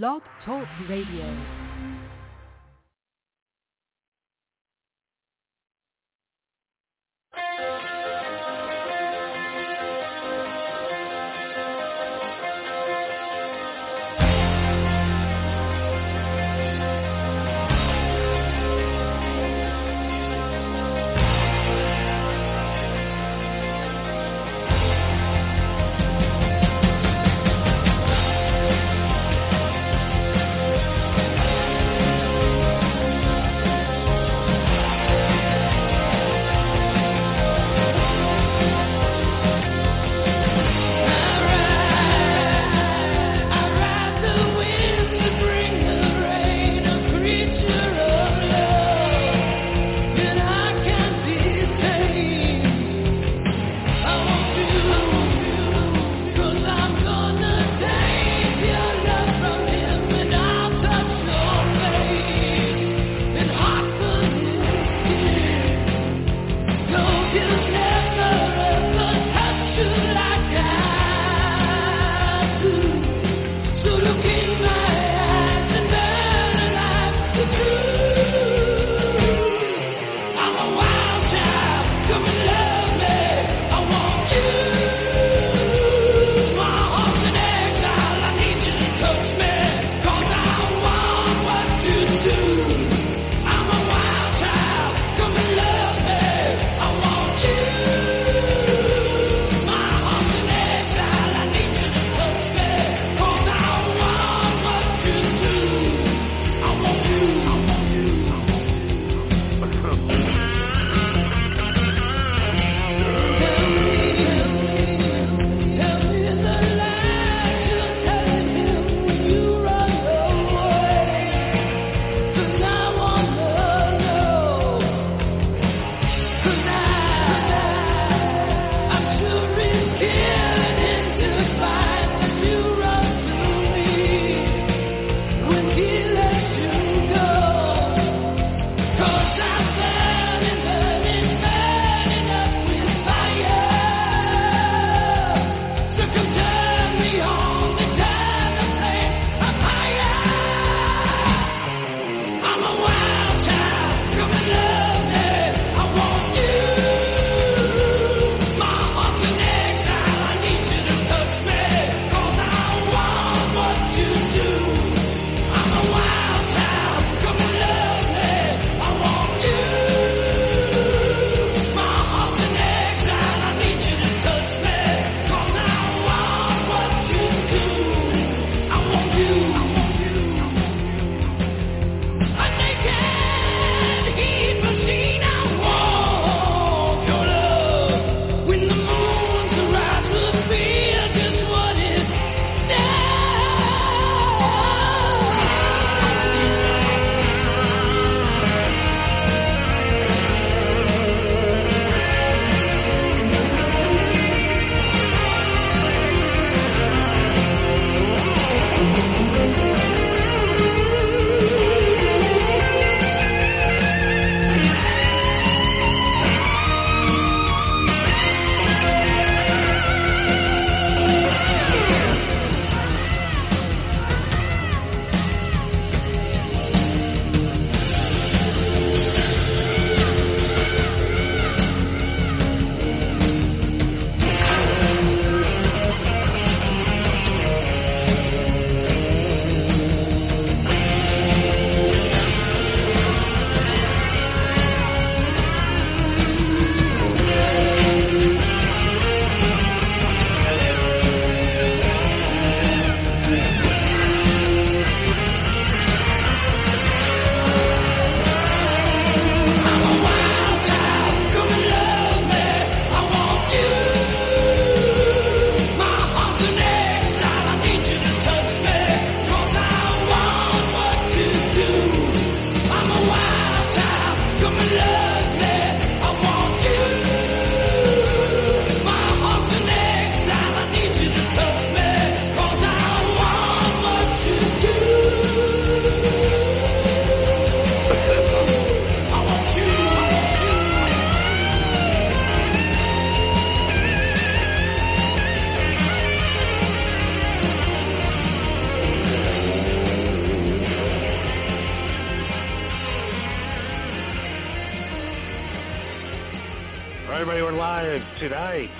Blog Talk Radio. Tonight.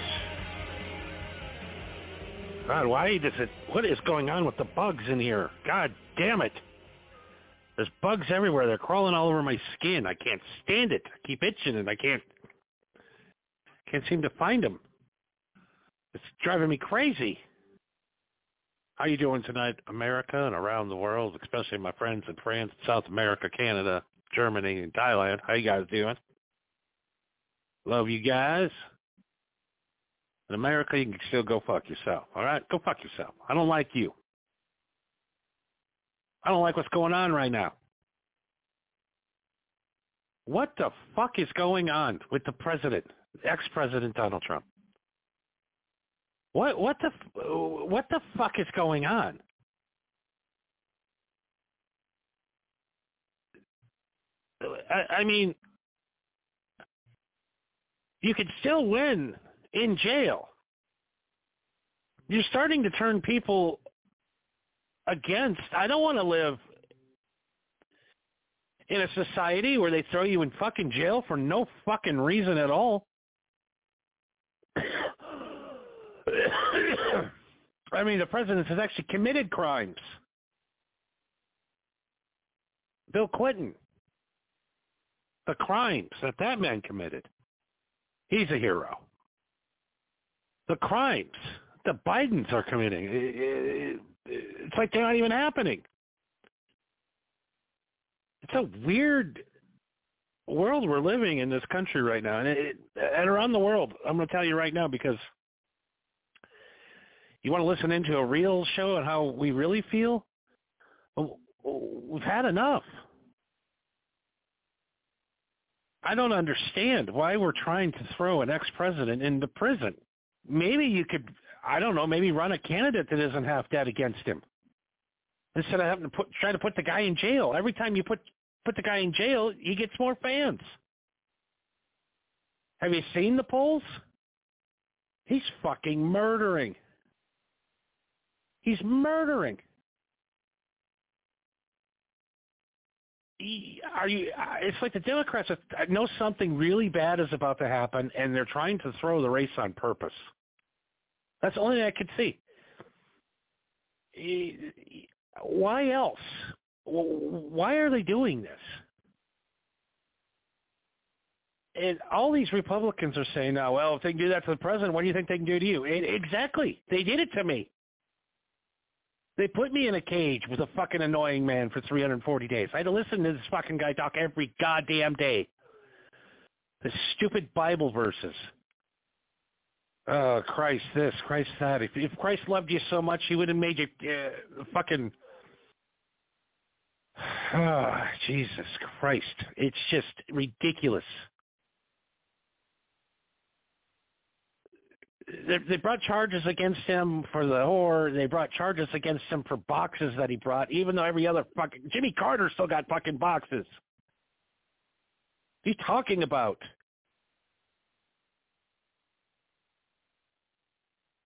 God, why does it? What is going on with the bugs in here? God damn it! There's bugs everywhere. They're crawling all over my skin. I can't stand it. I keep itching and I can't can't seem to find them. It's driving me crazy. How you doing tonight, America and around the world, especially my friends in France, South America, Canada, Germany, and Thailand? How you guys doing? Love you guys. In America, you can still go fuck yourself. All right, go fuck yourself. I don't like you. I don't like what's going on right now. What the fuck is going on with the president, ex-president Donald Trump? What what the what the fuck is going on? I, I mean, you could still win in jail. You're starting to turn people against. I don't want to live in a society where they throw you in fucking jail for no fucking reason at all. I mean, the president has actually committed crimes. Bill Clinton, the crimes that that man committed. He's a hero. The crimes the Bidens are committing, it's like they're not even happening. It's a weird world we're living in this country right now, and, it, and around the world. I'm going to tell you right now because you want to listen into a real show and how we really feel. Oh, we've had enough. I don't understand why we're trying to throw an ex-president into prison. Maybe you could, I don't know, maybe run a candidate that isn't half dead against him. Instead of having to put, try to put the guy in jail. Every time you put, put the guy in jail, he gets more fans. Have you seen the polls? He's fucking murdering. He's murdering. Are you? Uh, it's like the Democrats know something really bad is about to happen, and they're trying to throw the race on purpose. That's the only thing I could see. Why else? Why are they doing this? And all these Republicans are saying now, well, if they can do that to the president, what do you think they can do to you? exactly. They did it to me. They put me in a cage with a fucking annoying man for 340 days. I had to listen to this fucking guy talk every goddamn day. The stupid Bible verses. Oh, Christ this, Christ that. If, if Christ loved you so much, he would have made you uh, fucking... Oh, Jesus Christ. It's just ridiculous. They, brought charges against him for the whore. They brought charges against him for boxes that he brought, even though every other fucking Jimmy Carter still got fucking boxes. He's talking about?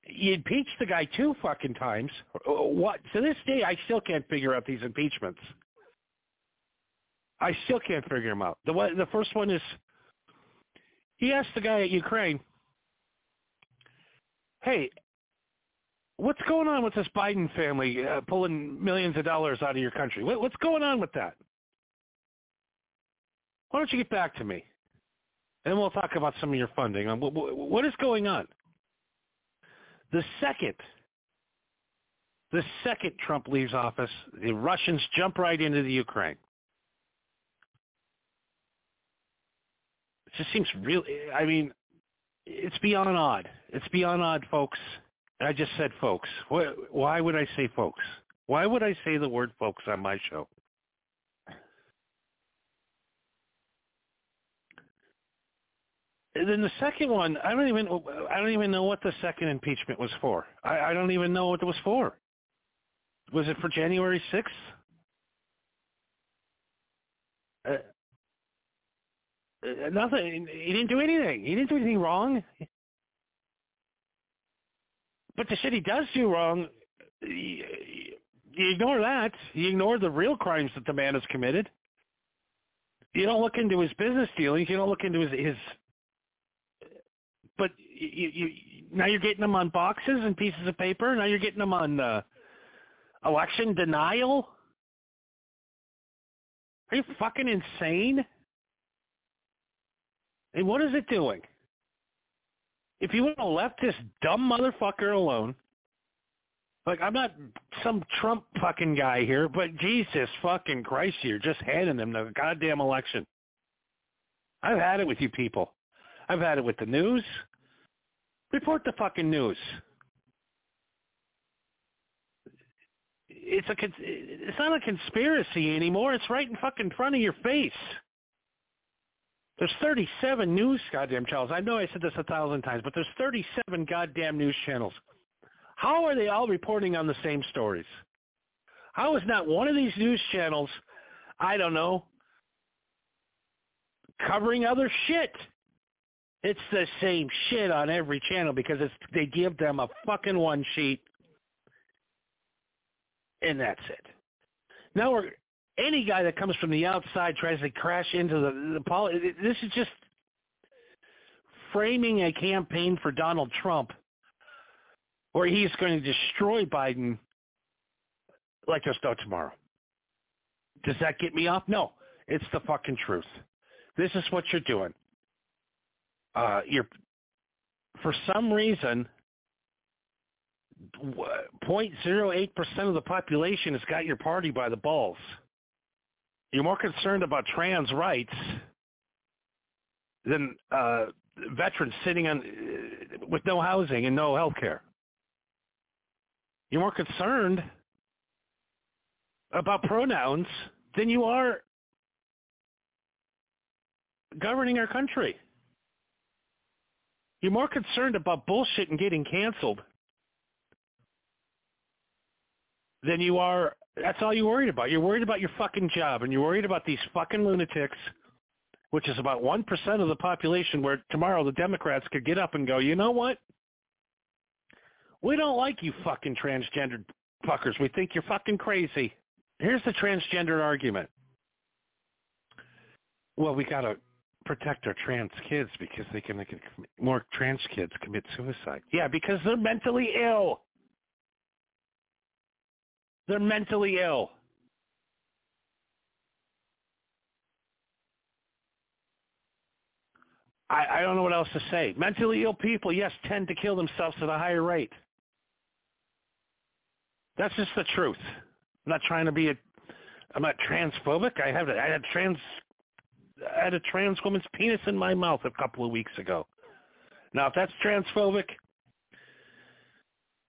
He impeached the guy two fucking times. What? To this day, I still can't figure out these impeachments. I still can't figure them out. The one, the first one is he asked the guy at Ukraine hey, what's going on with this Biden family uh, pulling millions of dollars out of your country? What, what's going on with that? Why don't you get back to me? And we'll talk about some of your funding. What, what is going on? The second, the second Trump leaves office, the Russians jump right into the Ukraine. It just seems real. I mean, it's beyond odd. It's beyond odd, folks. I just said folks. Why would I say folks? Why would I say the word folks on my show? And then the second one, I don't even I don't even know what the second impeachment was for. I, I don't even know what it was for. Was it for January sixth? Uh, uh, nothing. He didn't do anything. He didn't do anything wrong. But the shit he does do wrong, you ignore that. You ignore the real crimes that the man has committed. You don't look into his business dealings. You don't look into his his but you, you now you're getting them on boxes and pieces of paper. Now you're getting them on uh, election denial. Are you fucking insane? And what is it doing? If you would have left this dumb motherfucker alone, like I'm not some Trump fucking guy here, but Jesus fucking Christ, you're just handing them the goddamn election. I've had it with you people. I've had it with the news. Report the fucking news. It's a it's not a conspiracy anymore. It's right in fucking front of your face. There's 37 news goddamn channels. I know I said this a thousand times, but there's 37 goddamn news channels. How are they all reporting on the same stories? How is not one of these news channels, I don't know, covering other shit? It's the same shit on every channel because it's they give them a fucking one sheet and that's it. Now we're any guy that comes from the outside tries to crash into the the poli- this is just framing a campaign for Donald Trump where he's going to destroy Biden like there's no tomorrow. Does that get me off? No. It's the fucking truth. This is what you're doing. Uh, you're for some reason 0.08% of the population has got your party by the balls. You're more concerned about trans rights than uh, veterans sitting on uh, with no housing and no health care. You're more concerned about pronouns than you are governing our country. You're more concerned about bullshit and getting canceled than you are that's all you're worried about. You're worried about your fucking job and you're worried about these fucking lunatics, which is about 1% of the population where tomorrow the Democrats could get up and go, you know what? We don't like you fucking transgendered fuckers. We think you're fucking crazy. Here's the transgender argument. Well, we got to protect our trans kids because they can, can more trans kids commit suicide. Yeah, because they're mentally ill. They're mentally ill. I, I don't know what else to say. Mentally ill people, yes, tend to kill themselves at a higher rate. That's just the truth. I'm not trying to be a. I'm not transphobic. I have. I had trans. I had a trans woman's penis in my mouth a couple of weeks ago. Now, if that's transphobic,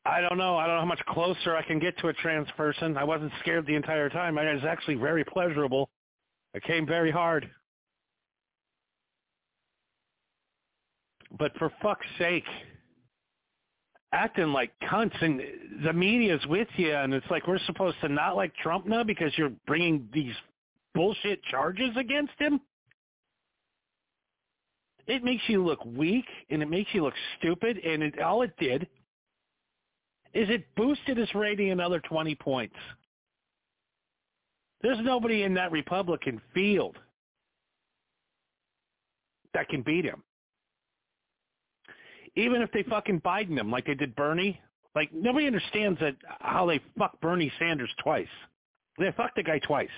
I don't know. I don't know how much closer I can get to a trans person. I wasn't scared the entire time. It was actually very pleasurable. It came very hard. But for fuck's sake, acting like cunts and the media's with you and it's like we're supposed to not like Trump now because you're bringing these bullshit charges against him? It makes you look weak and it makes you look stupid and it, all it did is it boosted his rating another 20 points. There's nobody in that Republican field that can beat him. Even if they fucking Biden him like they did Bernie, like nobody understands that how they fucked Bernie Sanders twice. They fucked the guy twice.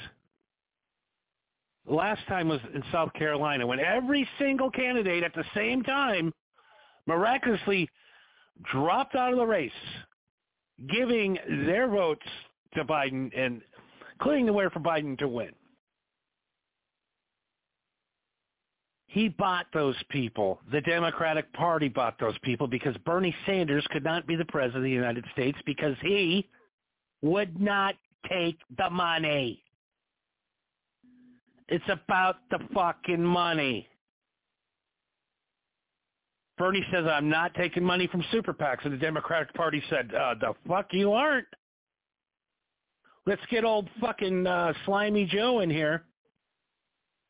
The last time was in South Carolina when every single candidate at the same time miraculously dropped out of the race giving their votes to Biden and clearing the way for Biden to win. He bought those people. The Democratic Party bought those people because Bernie Sanders could not be the president of the United States because he would not take the money. It's about the fucking money. Bernie says, I'm not taking money from super PACs. And the Democratic Party said, uh, the fuck you aren't. Let's get old fucking uh, Slimy Joe in here.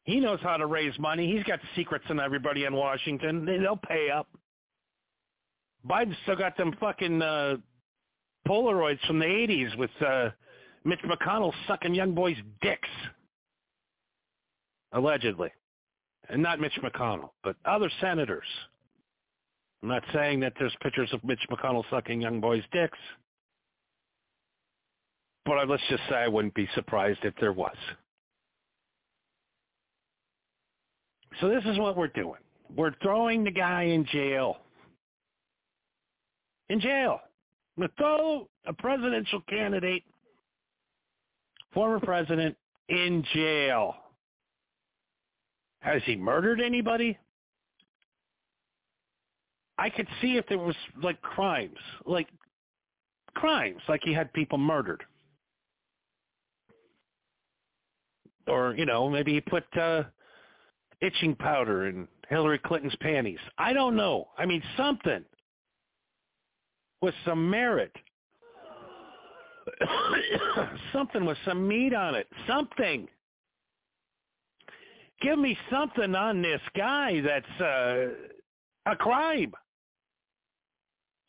He knows how to raise money. He's got secrets on everybody in Washington. They'll pay up. Biden's still got them fucking uh, Polaroids from the 80s with uh, Mitch McConnell sucking young boys' dicks. Allegedly. And not Mitch McConnell, but other senators. I'm not saying that there's pictures of Mitch McConnell sucking young boys' dicks, but let's just say I wouldn't be surprised if there was. So this is what we're doing. We're throwing the guy in jail. In jail. we throw a presidential candidate, former president, in jail. Has he murdered anybody? I could see if there was like crimes, like crimes, like he had people murdered. Or, you know, maybe he put uh itching powder in Hillary Clinton's panties. I don't know. I mean something with some merit. something with some meat on it. Something. Give me something on this guy that's uh, a crime.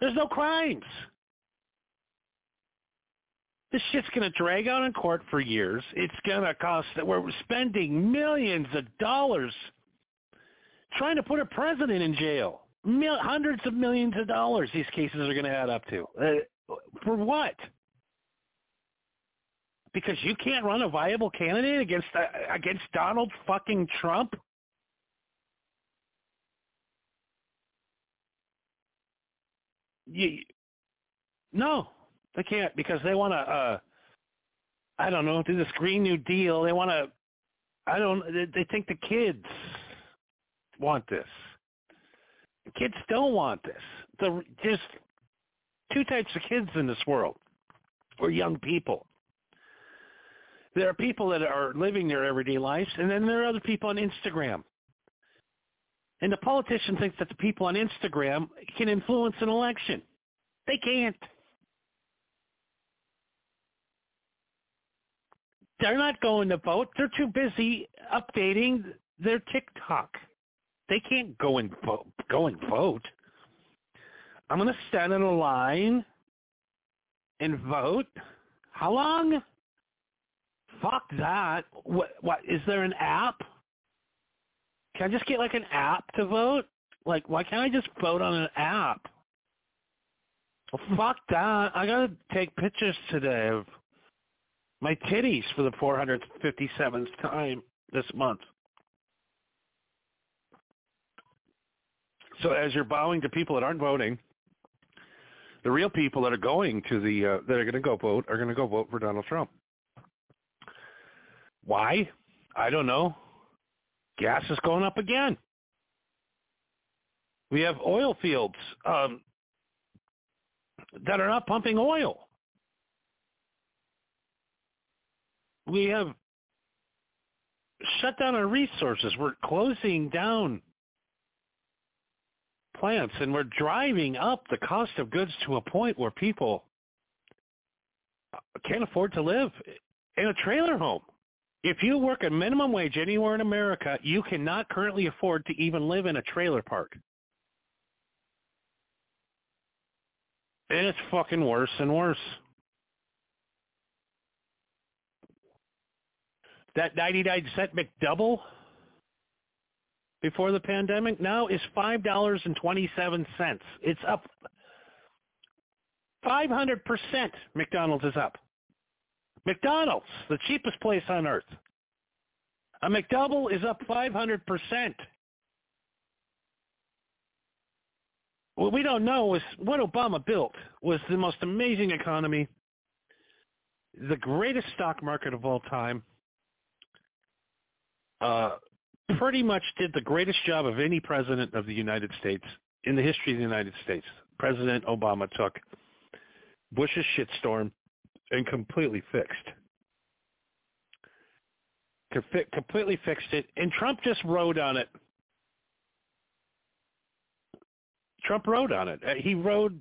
There's no crimes. This shit's going to drag out in court for years. It's going to cost that we're spending millions of dollars trying to put a president in jail. Mil- hundreds of millions of dollars these cases are going to add up to. Uh, for what? Because you can't run a viable candidate against uh, against Donald fucking Trump? You, no, they can't because they want to. Uh, I don't know, do this Green New Deal. They want to. I don't. They, they think the kids want this. The kids don't want this. The just two types of kids in this world, or young people. There are people that are living their everyday lives, and then there are other people on Instagram. And the politician thinks that the people on Instagram can influence an election. They can't. They're not going to vote. They're too busy updating their TikTok. They can't go and vote. Go and vote. I'm going to stand in a line and vote. How long? Fuck that. What? What? Is there an app? Can I just get like an app to vote? Like, why can't I just vote on an app? Fuck that. I gotta take pictures today of my titties for the 457th time this month. So as you're bowing to people that aren't voting, the real people that are going to the uh, that are going to go vote are going to go vote for Donald Trump. Why? I don't know. Gas is going up again. We have oil fields um, that are not pumping oil. We have shut down our resources. We're closing down plants and we're driving up the cost of goods to a point where people can't afford to live in a trailer home. If you work a minimum wage anywhere in America, you cannot currently afford to even live in a trailer park. And it's fucking worse and worse. That 99 cent McDouble before the pandemic now is $5.27. It's up 500%. McDonald's is up. McDonald's, the cheapest place on earth. A McDouble is up 500%. What we don't know is what Obama built was the most amazing economy, the greatest stock market of all time, uh, pretty much did the greatest job of any president of the United States in the history of the United States. President Obama took Bush's shitstorm and completely fixed. Completely fixed it, and Trump just rode on it. Trump rode on it. Uh, he rode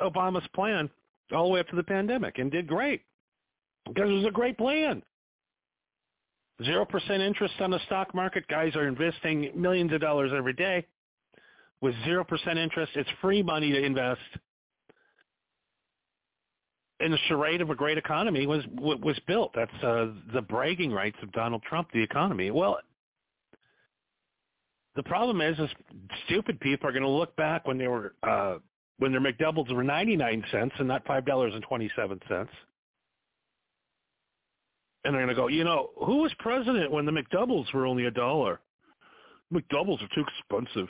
Obama's plan all the way up to the pandemic and did great because it was a great plan. Zero percent interest on the stock market. Guys are investing millions of dollars every day with zero percent interest. It's free money to invest and the charade of a great economy was was built. That's uh, the bragging rights of Donald Trump, the economy. Well, the problem is, is stupid people are going to look back when they were uh, when their McDoubles were ninety nine cents and not five dollars and twenty seven cents, and they're going to go, you know, who was president when the McDoubles were only a dollar? McDoubles are too expensive.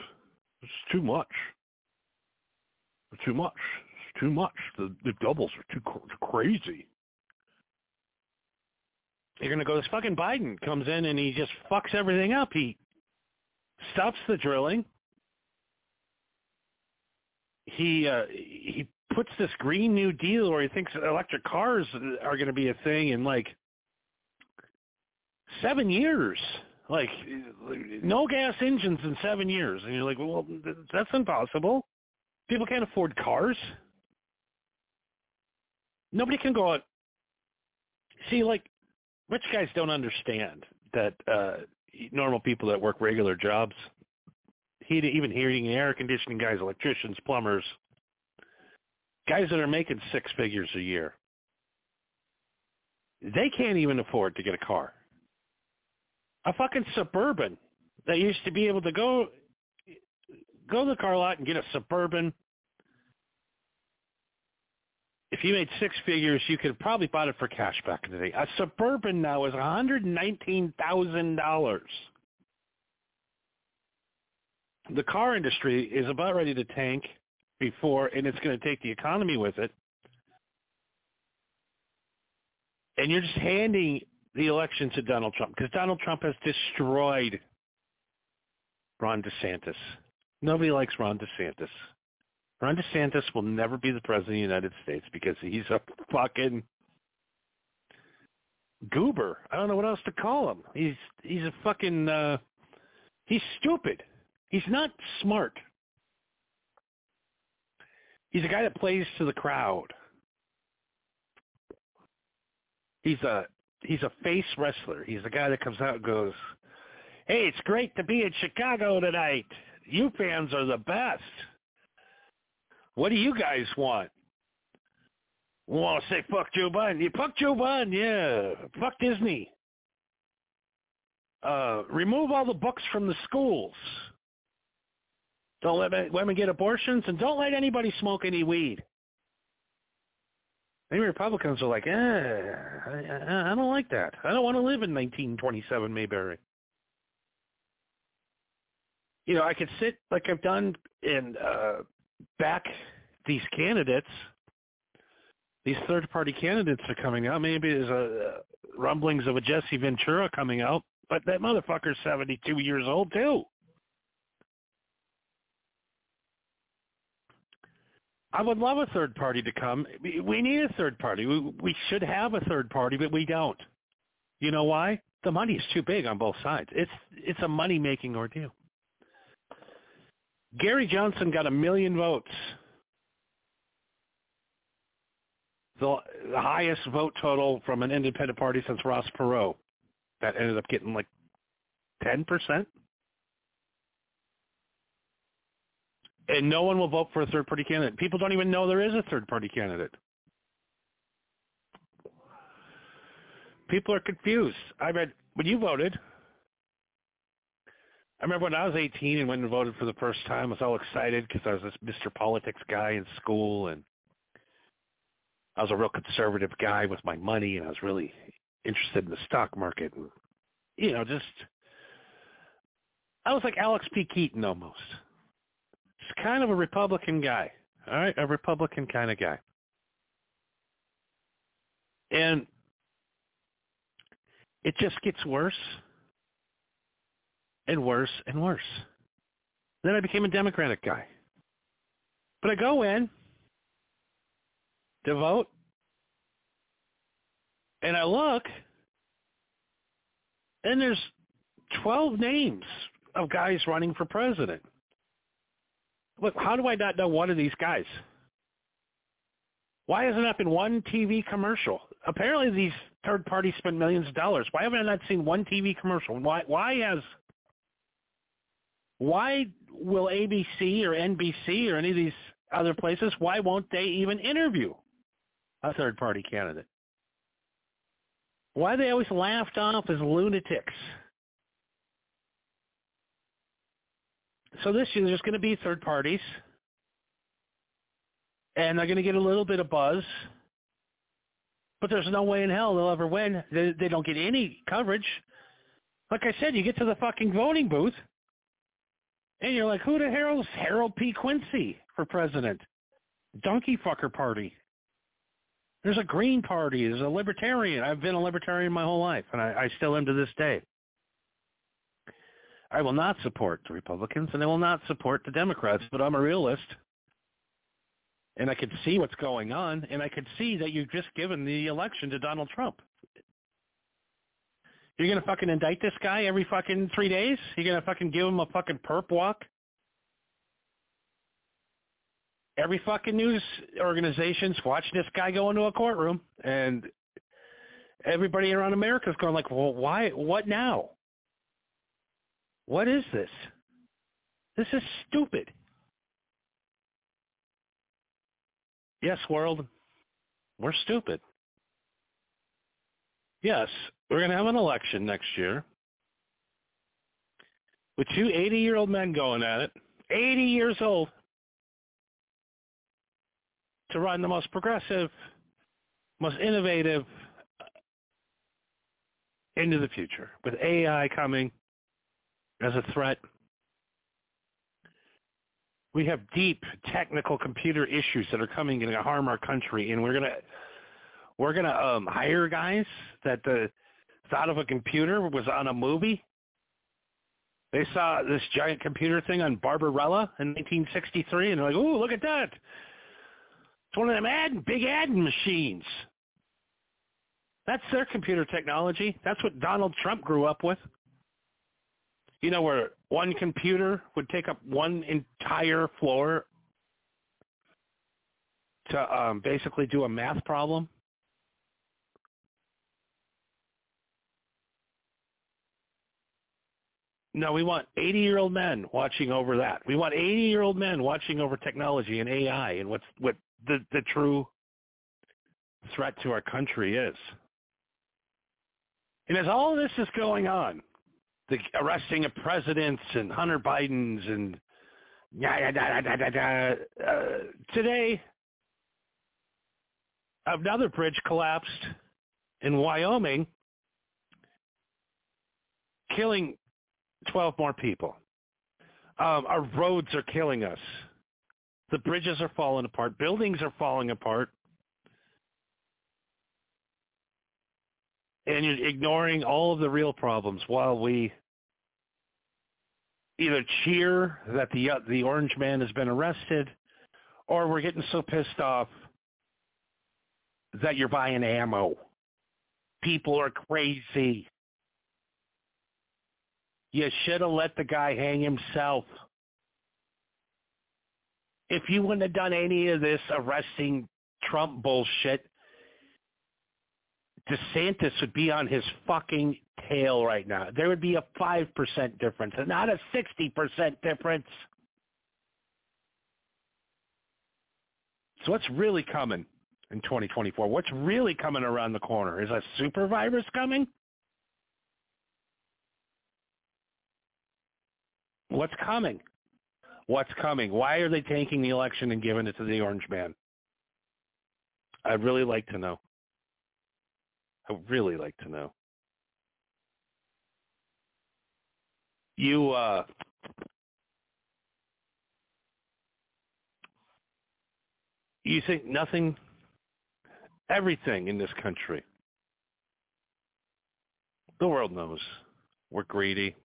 It's too much. Too much. It's too much. The the doubles are too, too crazy. You're gonna go. This fucking Biden comes in and he just fucks everything up. He stops the drilling. He uh, he puts this Green New Deal where he thinks electric cars are going to be a thing in like seven years. Like no gas engines in seven years, and you're like, well, that's impossible. People can't afford cars. Nobody can go out. See, like rich guys don't understand that uh normal people that work regular jobs, even heating and air conditioning guys, electricians, plumbers, guys that are making six figures a year, they can't even afford to get a car. A fucking suburban that used to be able to go go to the car lot and get a suburban if you made six figures, you could probably bought it for cash back in the day. A suburban now is one hundred nineteen thousand dollars. The car industry is about ready to tank before, and it's going to take the economy with it. And you're just handing the election to Donald Trump because Donald Trump has destroyed Ron DeSantis. Nobody likes Ron DeSantis. Ron DeSantis will never be the president of the United States because he's a fucking goober. I don't know what else to call him. He's he's a fucking uh he's stupid. He's not smart. He's a guy that plays to the crowd. He's a he's a face wrestler. He's a guy that comes out and goes, "Hey, it's great to be in Chicago tonight. You fans are the best." What do you guys want? Want to say fuck Joe Biden? You fuck Joe Biden, yeah. Fuck Disney. Uh, remove all the books from the schools. Don't let women get abortions, and don't let anybody smoke any weed. Many Republicans are like, eh, I, I don't like that. I don't want to live in 1927 Mayberry. You know, I could sit like I've done in uh, back these candidates, these third-party candidates are coming out. Maybe there's a uh, rumblings of a Jesse Ventura coming out, but that motherfucker's 72 years old too. I would love a third party to come. We need a third party. We, we should have a third party, but we don't. You know why? The money is too big on both sides. It's it's a money making ordeal. Gary Johnson got a million votes. The, the highest vote total from an independent party since Ross Perot. That ended up getting like 10%. And no one will vote for a third party candidate. People don't even know there is a third party candidate. People are confused. I read when you voted, I remember when I was 18 and went and voted for the first time, I was all excited because I was this Mr. Politics guy in school and I was a real conservative guy with my money and I was really interested in the stock market and, you know, just, I was like Alex P. Keaton almost. Just kind of a Republican guy. All right. A Republican kind of guy. And it just gets worse and worse and worse. Then I became a Democratic guy. But I go in to vote, and I look, and there's 12 names of guys running for president. Look, how do I not know one of these guys? Why hasn't that been one TV commercial? Apparently, these third parties spend millions of dollars. Why haven't I not seen one TV commercial? Why? Why has why will ABC or NBC or any of these other places, why won't they even interview a third party candidate? Why are they always laughed off as lunatics? So this year there's going to be third parties, and they're going to get a little bit of buzz, but there's no way in hell they'll ever win. They, they don't get any coverage. Like I said, you get to the fucking voting booth, and you're like, who the hell's Harold P. Quincy for president? Donkey fucker party. There's a Green Party. There's a Libertarian. I've been a Libertarian my whole life, and I, I still am to this day. I will not support the Republicans, and I will not support the Democrats, but I'm a realist. And I can see what's going on, and I can see that you've just given the election to Donald Trump. You're to fucking indict this guy every fucking three days? You're to fucking give him a fucking perp walk? every fucking news organization's watching this guy go into a courtroom, and everybody around America's going like, "Well, why? What now? What is this? This is stupid." Yes, world, we're stupid. Yes, we're going to have an election next year with two 80-year-old men going at it. 80 years old to run the most progressive, most innovative uh, into the future with AI coming as a threat. We have deep technical computer issues that are coming and harm our country, and we're gonna we're gonna um, hire guys that the thought of a computer was on a movie. They saw this giant computer thing on Barbarella in 1963, and they're like, "Ooh, look at that! It's one of them ad, big adding machines. That's their computer technology. That's what Donald Trump grew up with. You know, where one computer would take up one entire floor to um, basically do a math problem. No, we want 80-year-old men watching over that. We want 80-year-old men watching over technology and AI and what's what the the true threat to our country is. And as all this is going on, the arresting of presidents and Hunter Biden's and yeah, uh, today another bridge collapsed in Wyoming, killing 12 more people. Um, our roads are killing us. The bridges are falling apart. Buildings are falling apart. And you're ignoring all of the real problems while we either cheer that the uh, the orange man has been arrested or we're getting so pissed off that you're buying ammo. People are crazy. You should have let the guy hang himself if you wouldn't have done any of this arresting Trump bullshit, DeSantis would be on his fucking tail right now. There would be a 5% difference and not a 60% difference. So what's really coming in 2024? What's really coming around the corner? Is a super virus coming? What's coming? what's coming. Why are they taking the election and giving it to the orange man? I'd really like to know. I would really like to know. You uh you think nothing everything in this country the world knows we're greedy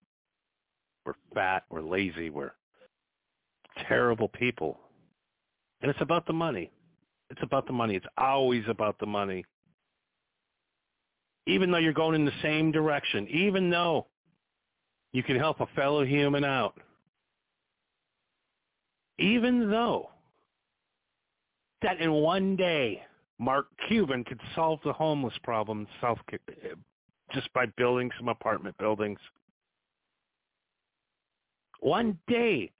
we're fat we're lazy we're terrible people. And it's about the money. It's about the money. It's always about the money. Even though you're going in the same direction, even though you can help a fellow human out, even though that in one day Mark Cuban could solve the homeless problem South just by building some apartment buildings. One day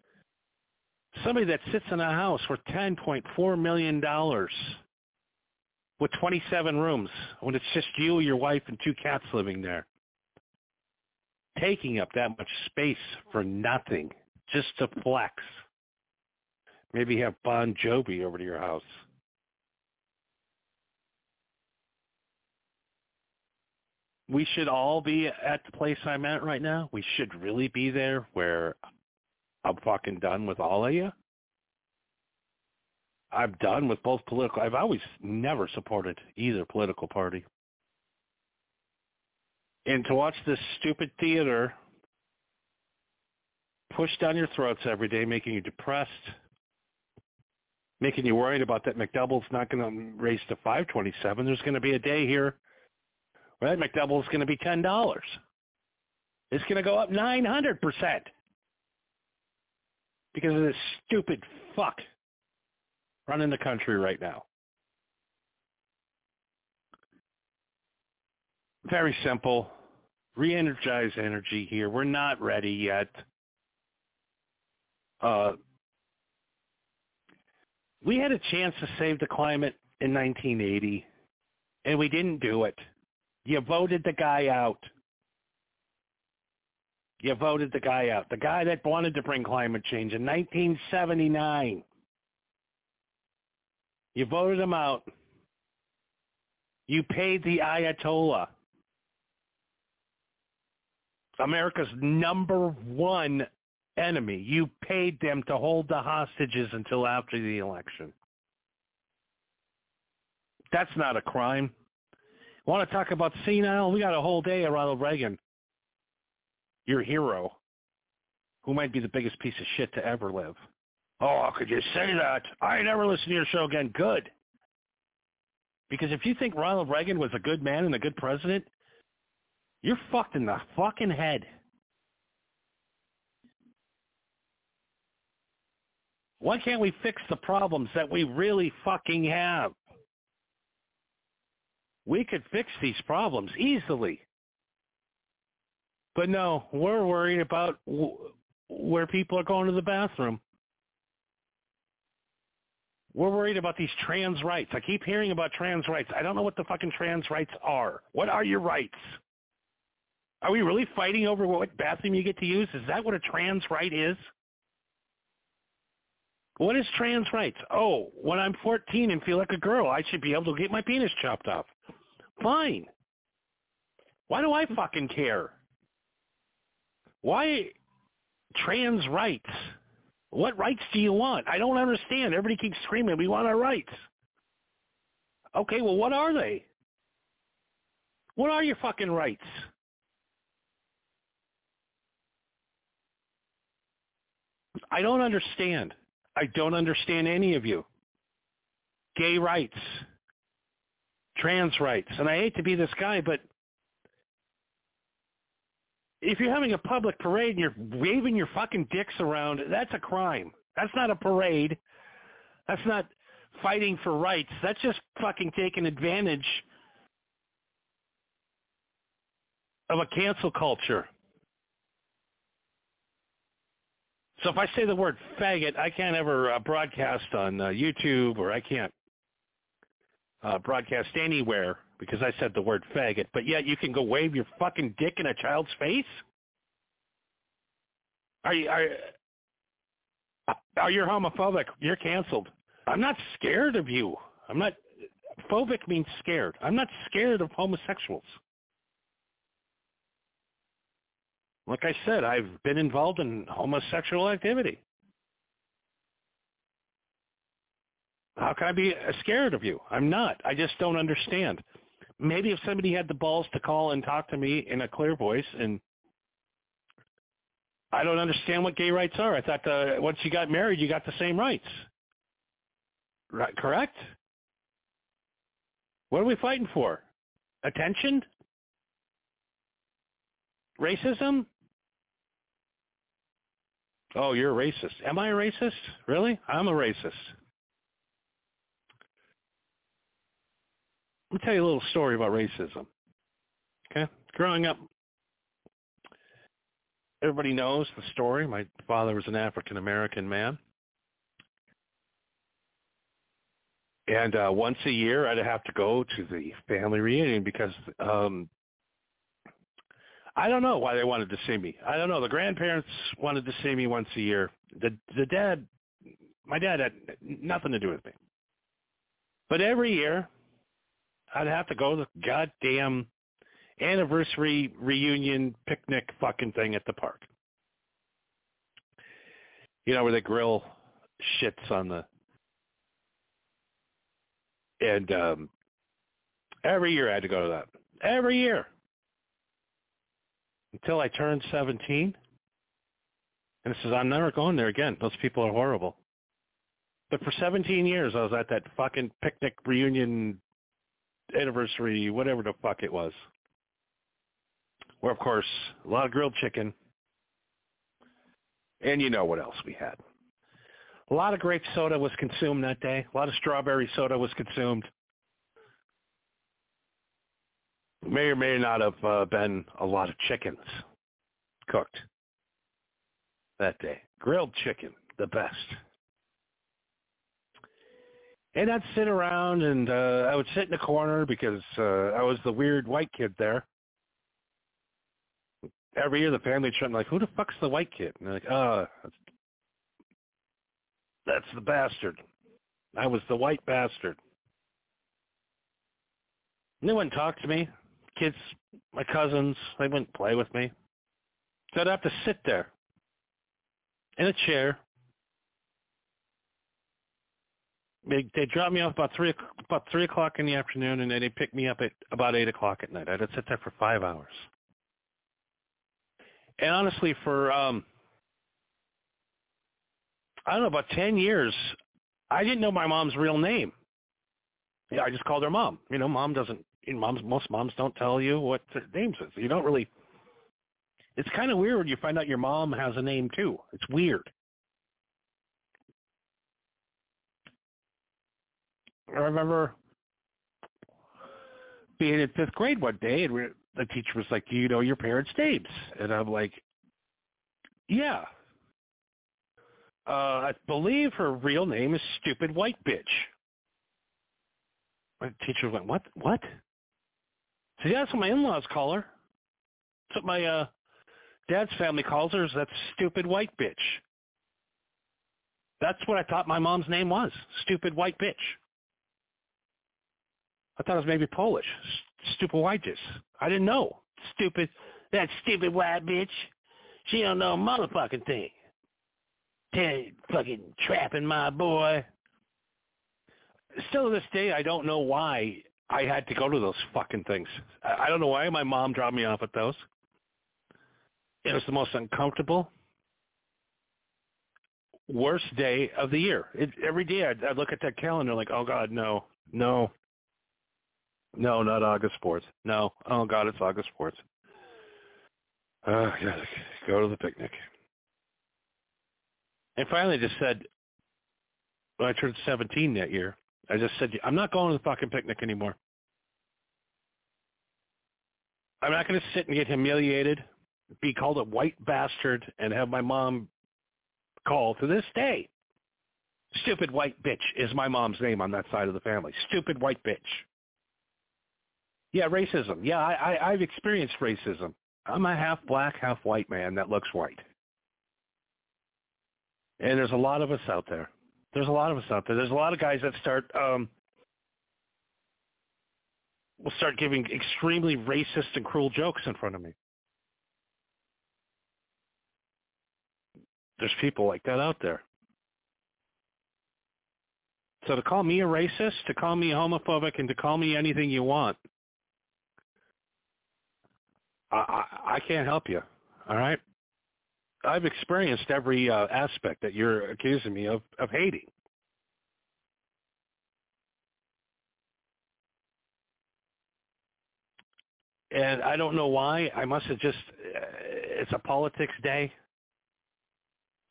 somebody that sits in a house for $10.4 million with 27 rooms when it's just you, your wife, and two cats living there, taking up that much space for nothing. just to flex. Maybe have Bon Jovi over to your house. We should all be at the place I'm at right now. We should really be there where I'm fucking done with all of you. I'm done with both political. I've always never supported either political party. And to watch this stupid theater pushed down your throats every day, making you depressed, making you worried about that McDouble's not going to raise to 527. There's going to be a day here where that is going to be $10. It's going to go up 900% because of this stupid fuck running the country right now. Very simple. Re-energize energy here. We're not ready yet. Uh, we had a chance to save the climate in 1980, and we didn't do it. You voted the guy out. You voted the guy out. The guy that wanted to bring climate change in 1979. You voted him out. You paid the Ayatollah. America's number one enemy. You paid them to hold the hostages until after the election. That's not a crime. Want to talk about senile? We got a whole day of Ronald Reagan, your hero, who might be the biggest piece of shit to ever live. Oh, could you say that? I never listen to your show again. Good. Because if you think Ronald Reagan was a good man and a good president, you're fucked in the fucking head. Why can't we fix the problems that we really fucking have? We could fix these problems easily. But no, we're worried about where people are going to the bathroom. We're worried about these trans rights. I keep hearing about trans rights. I don't know what the fucking trans rights are. What are your rights? Are we really fighting over what bathroom you get to use? Is that what a trans right is? What is trans rights? Oh, when I'm 14 and feel like a girl, I should be able to get my penis chopped off. Fine. Why do I fucking care? Why trans rights? What rights do you want? I don't understand. Everybody keeps screaming, we want our rights. Okay, well, what are they? What are your fucking rights? I don't understand. I don't understand any of you. Gay rights, trans rights, and I hate to be this guy, but if you're having a public parade and you're waving your fucking dicks around, that's a crime. That's not a parade. That's not fighting for rights. That's just fucking taking advantage of a cancel culture. So if I say the word faggot, I can't ever uh, broadcast on uh, YouTube or I can't uh, broadcast anywhere because I said the word faggot. But yet you can go wave your fucking dick in a child's face? Are you are, are you homophobic? You're canceled. I'm not scared of you. I'm not phobic means scared. I'm not scared of homosexuals. Like I said, I've been involved in homosexual activity. How can I be scared of you? I'm not. I just don't understand. Maybe if somebody had the balls to call and talk to me in a clear voice and I don't understand what gay rights are. I thought uh, once you got married, you got the same rights. Right, correct? What are we fighting for? Attention? Racism? Oh, you're a racist. Am I a racist? Really? I'm a racist. Let me tell you a little story about racism. Okay? Growing up, everybody knows the story. My father was an African American man. And uh, once a year, I'd have to go to the family reunion because um, I don't know why they wanted to see me. I don't know. The grandparents wanted to see me once a year. The the dad, my dad had nothing to do with me. But every year, I'd have to go to the goddamn anniversary reunion picnic fucking thing at the park. You know where they grill shits on the and um every year I had to go to that. Every year until I turned 17. And it says, I'm never going there again. Those people are horrible. But for 17 years, I was at that fucking picnic reunion anniversary, whatever the fuck it was. Where, of course, a lot of grilled chicken. And you know what else we had. A lot of grape soda was consumed that day. A lot of strawberry soda was consumed. may or may not have uh, been a lot of chickens cooked that day. Grilled chicken, the best. And I'd sit around and uh, I would sit in the corner because uh, I was the weird white kid there. Every year the family would like, who the fuck's the white kid? And they're like, that's, that's the bastard. I was the white bastard. No one talked to me kids, my cousins, they wouldn't play with me. So I'd have to sit there in a chair. They they drop me off about three about three o'clock in the afternoon, and then they pick me up at about eight o'clock at night. I'd sit there for five hours. And honestly, for um, I don't know about ten years, I didn't know my mom's real name. Yeah, I just called her mom. You know, mom doesn't moms most moms don't tell you what their names is. You don't really. It's kind of weird when you find out your mom has a name too. It's weird. I remember being in fifth grade one day, and the teacher was like, "Do you know your parents' names?" And I'm like, "Yeah." Uh, I believe her real name is Stupid White Bitch. My teacher went, "What? What?" So yeah, that's what my in-laws call her. That's what my uh, dad's family calls her. Is that stupid white bitch? That's what I thought my mom's name was. Stupid white bitch. I thought it was maybe Polish. Stupid white bitch. I didn't know. Stupid. That stupid white bitch. She don't know a motherfucking thing. fucking trapping my boy. Still to this day, I don't know why I had to go to those fucking things. I, I don't know why my mom dropped me off at those. It was the most uncomfortable, worst day of the year. It, every day I'd, I'd look at that calendar like, oh God, no, no, no, not August 4th. No, oh God, it's August 4th. Uh, gotta go to the picnic. And finally just said, when I turned 17 that year, I just said, I'm not going to the fucking picnic anymore. I'm not going to sit and get humiliated, be called a white bastard, and have my mom call to this day. Stupid white bitch is my mom's name on that side of the family. Stupid white bitch. Yeah, racism. Yeah, I, I, I've experienced racism. I'm a half black, half white man that looks white. And there's a lot of us out there. There's a lot of us out there. There's a lot of guys that start um will start giving extremely racist and cruel jokes in front of me. There's people like that out there. So to call me a racist, to call me homophobic, and to call me anything you want, I, I, can't help you. All right. I've experienced every uh, aspect that you're accusing me of, of hating. And I don't know why. I must have just, uh, it's a politics day.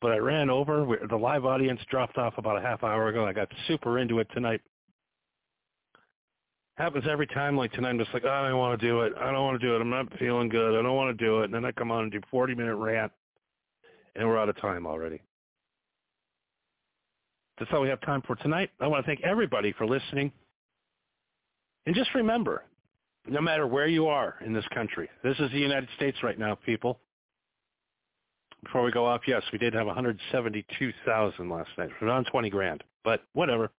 But I ran over. The live audience dropped off about a half hour ago. I got super into it tonight. Happens every time like tonight. I'm just like, oh, I don't want to do it. I don't want to do it. I'm not feeling good. I don't want to do it. And then I come on and do 40 minute rant and we're out of time already. That's all we have time for tonight. I want to thank everybody for listening. And just remember, no matter where you are in this country. This is the United States right now, people. Before we go off, yes, we did have 172,000 last night. We're on 20 grand, but whatever.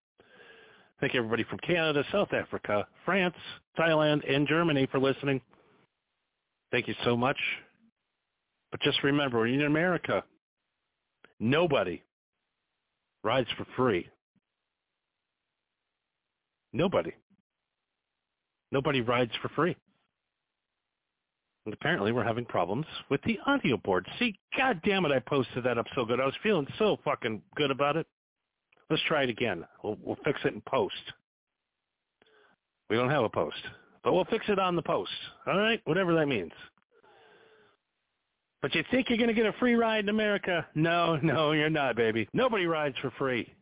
Thank you everybody from Canada, South Africa, France, Thailand, and Germany for listening. Thank you so much. But just remember, in America, nobody rides for free. Nobody. Nobody rides for free. And apparently we're having problems with the audio board. See, god damn it, I posted that up so good. I was feeling so fucking good about it. Let's try it again. We'll, we'll fix it in post. We don't have a post, but we'll fix it on the post. All right? Whatever that means. But you think you're going to get a free ride in America? No, no, you're not, baby. Nobody rides for free.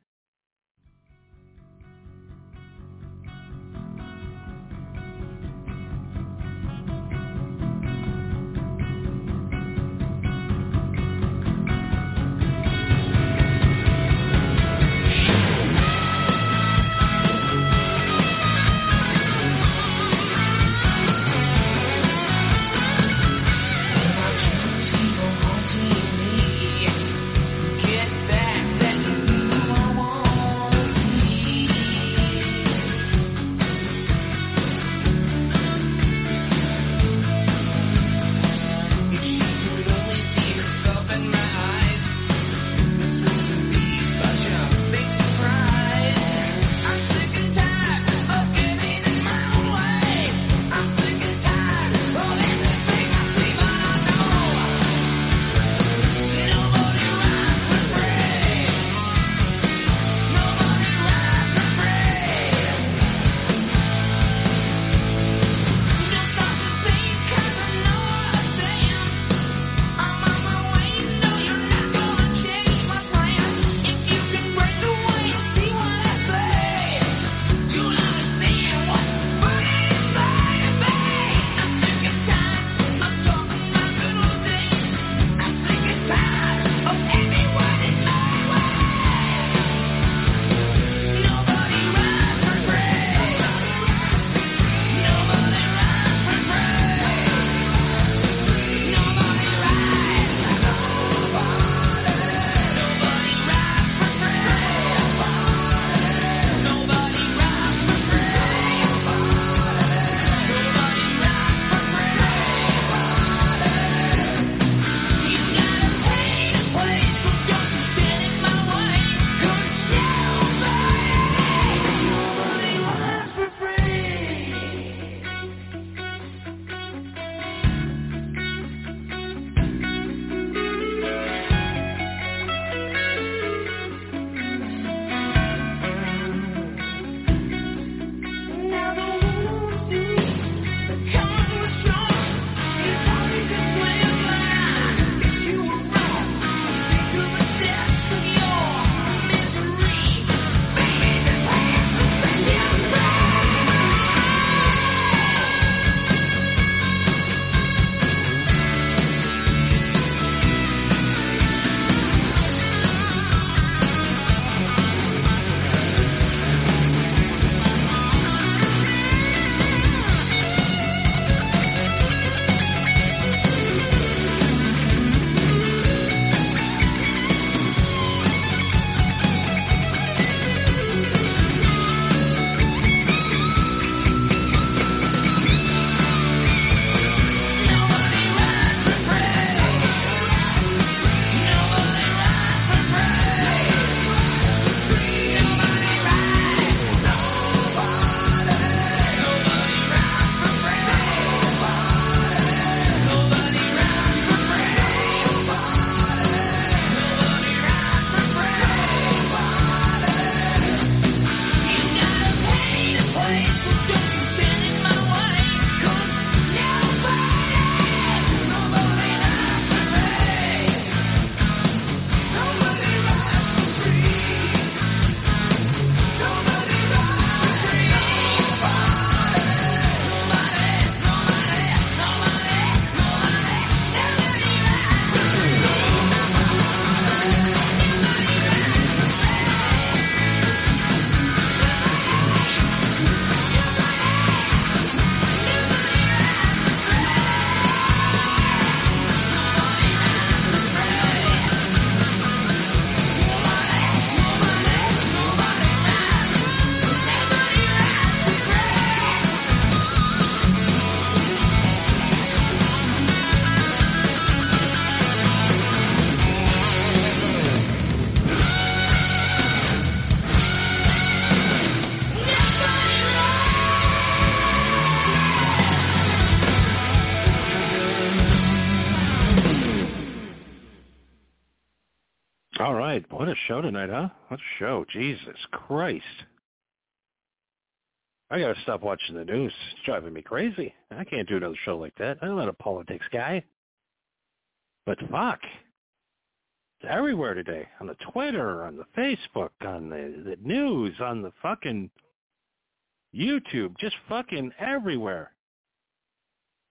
Show tonight, huh? What show. Jesus Christ. I gotta stop watching the news. It's driving me crazy. I can't do another show like that. I'm not a politics guy. But fuck. It's everywhere today. On the Twitter, on the Facebook, on the, the news, on the fucking YouTube. Just fucking everywhere.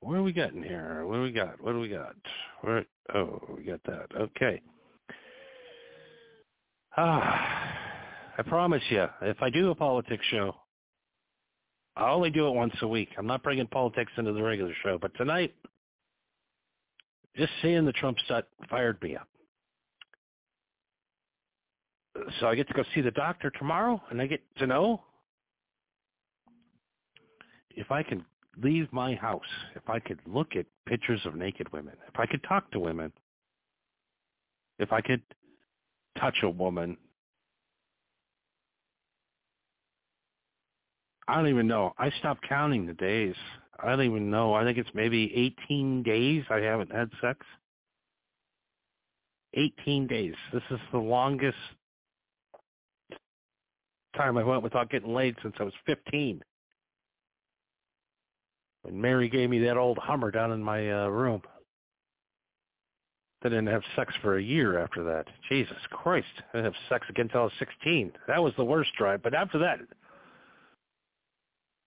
What are we getting here? What do we got? What do we got? Where? Oh, we got that. Okay. Ah, I promise you, if I do a politics show, I only do it once a week. I'm not bringing politics into the regular show, but tonight, just seeing the Trump stuff fired me up. So I get to go see the doctor tomorrow, and I get to know if I can leave my house, if I could look at pictures of naked women, if I could talk to women, if I could touch a woman, I don't even know. I stopped counting the days. I don't even know. I think it's maybe 18 days I haven't had sex. 18 days. This is the longest time I went without getting laid since I was 15 when Mary gave me that old Hummer down in my uh, room. I didn't have sex for a year after that. Jesus Christ. I didn't have sex again until I was 16. That was the worst drive. But after that,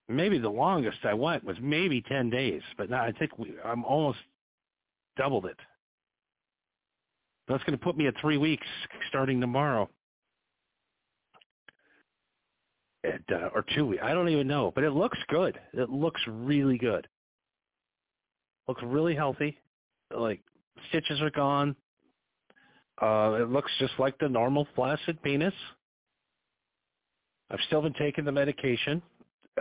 maybe the longest I went was maybe 10 days. But now I think we, I'm almost doubled it. That's going to put me at three weeks starting tomorrow. uh, or two weeks. I don't even know, but it looks good. It looks really good. Looks really healthy. Like stitches are gone. Uh, it looks just like the normal flaccid penis. I've still been taking the medication.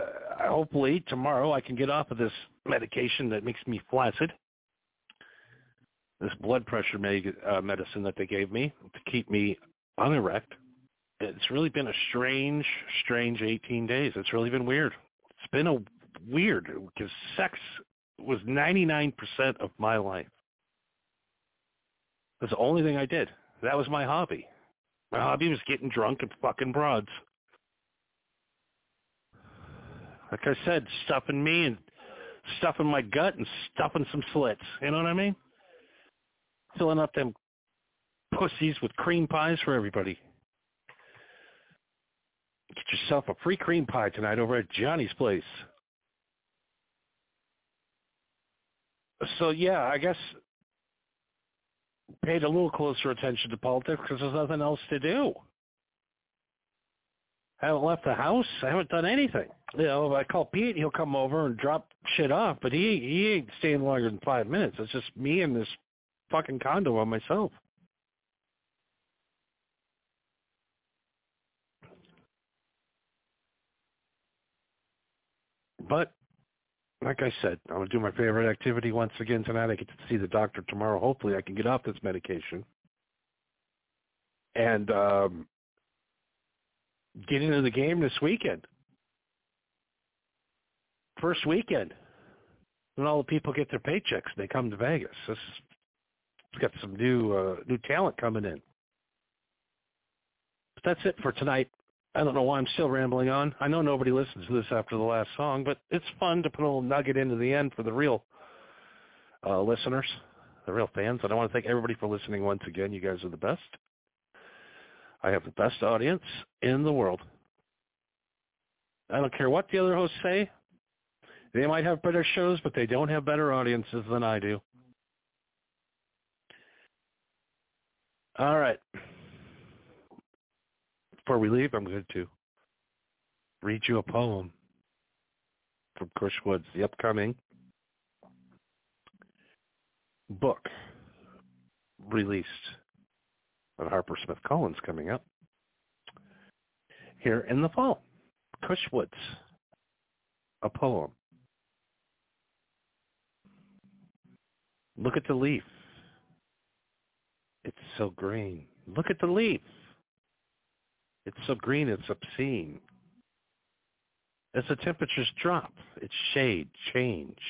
Uh, hopefully tomorrow I can get off of this medication that makes me flaccid. This blood pressure med- uh, medicine that they gave me to keep me unerect it's really been a strange, strange 18 days. It's really been weird. It's been a weird because sex was 99% of my life. That's the only thing I did. That was my hobby. My hobby was getting drunk and fucking broads. Like I said, stuffing me and stuffing my gut and stuffing some slits. You know what I mean? Filling up them pussies with cream pies for everybody. Get yourself a free cream pie tonight over at Johnny's Place. So yeah, I guess paid a little closer attention to politics because there's nothing else to do. I haven't left the house. I haven't done anything. You know, if I call Pete, he'll come over and drop shit off, but he he ain't staying longer than five minutes. It's just me and this fucking condo on myself. But like I said, I'm gonna do my favorite activity once again tonight. I get to see the doctor tomorrow. Hopefully, I can get off this medication and um, get into the game this weekend. First weekend, when all the people get their paychecks, and they come to Vegas. This it's got some new uh, new talent coming in. But that's it for tonight. I don't know why I'm still rambling on. I know nobody listens to this after the last song, but it's fun to put a little nugget into the end for the real uh, listeners, the real fans. And I want to thank everybody for listening once again. You guys are the best. I have the best audience in the world. I don't care what the other hosts say. They might have better shows, but they don't have better audiences than I do. All right before we leave, I'm going to read you a poem from Chris Woods, the upcoming book released on Harper Smith Collins coming up here in the fall. Chris Woods, a poem. Look at the leaf. It's so green. Look at the leaf. It's so green it's obscene. As the temperatures drop, its shade changed.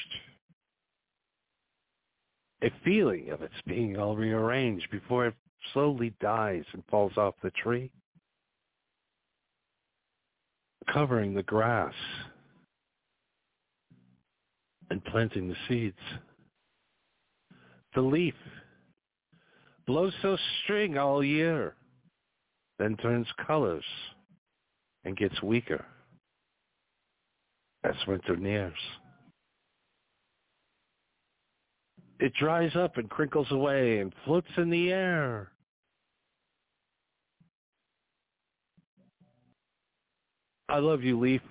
A feeling of its being all rearranged before it slowly dies and falls off the tree, covering the grass and planting the seeds. The leaf blows so string all year, then turns colors and gets weaker as winter nears. It dries up and crinkles away and floats in the air. I love you, Leaf.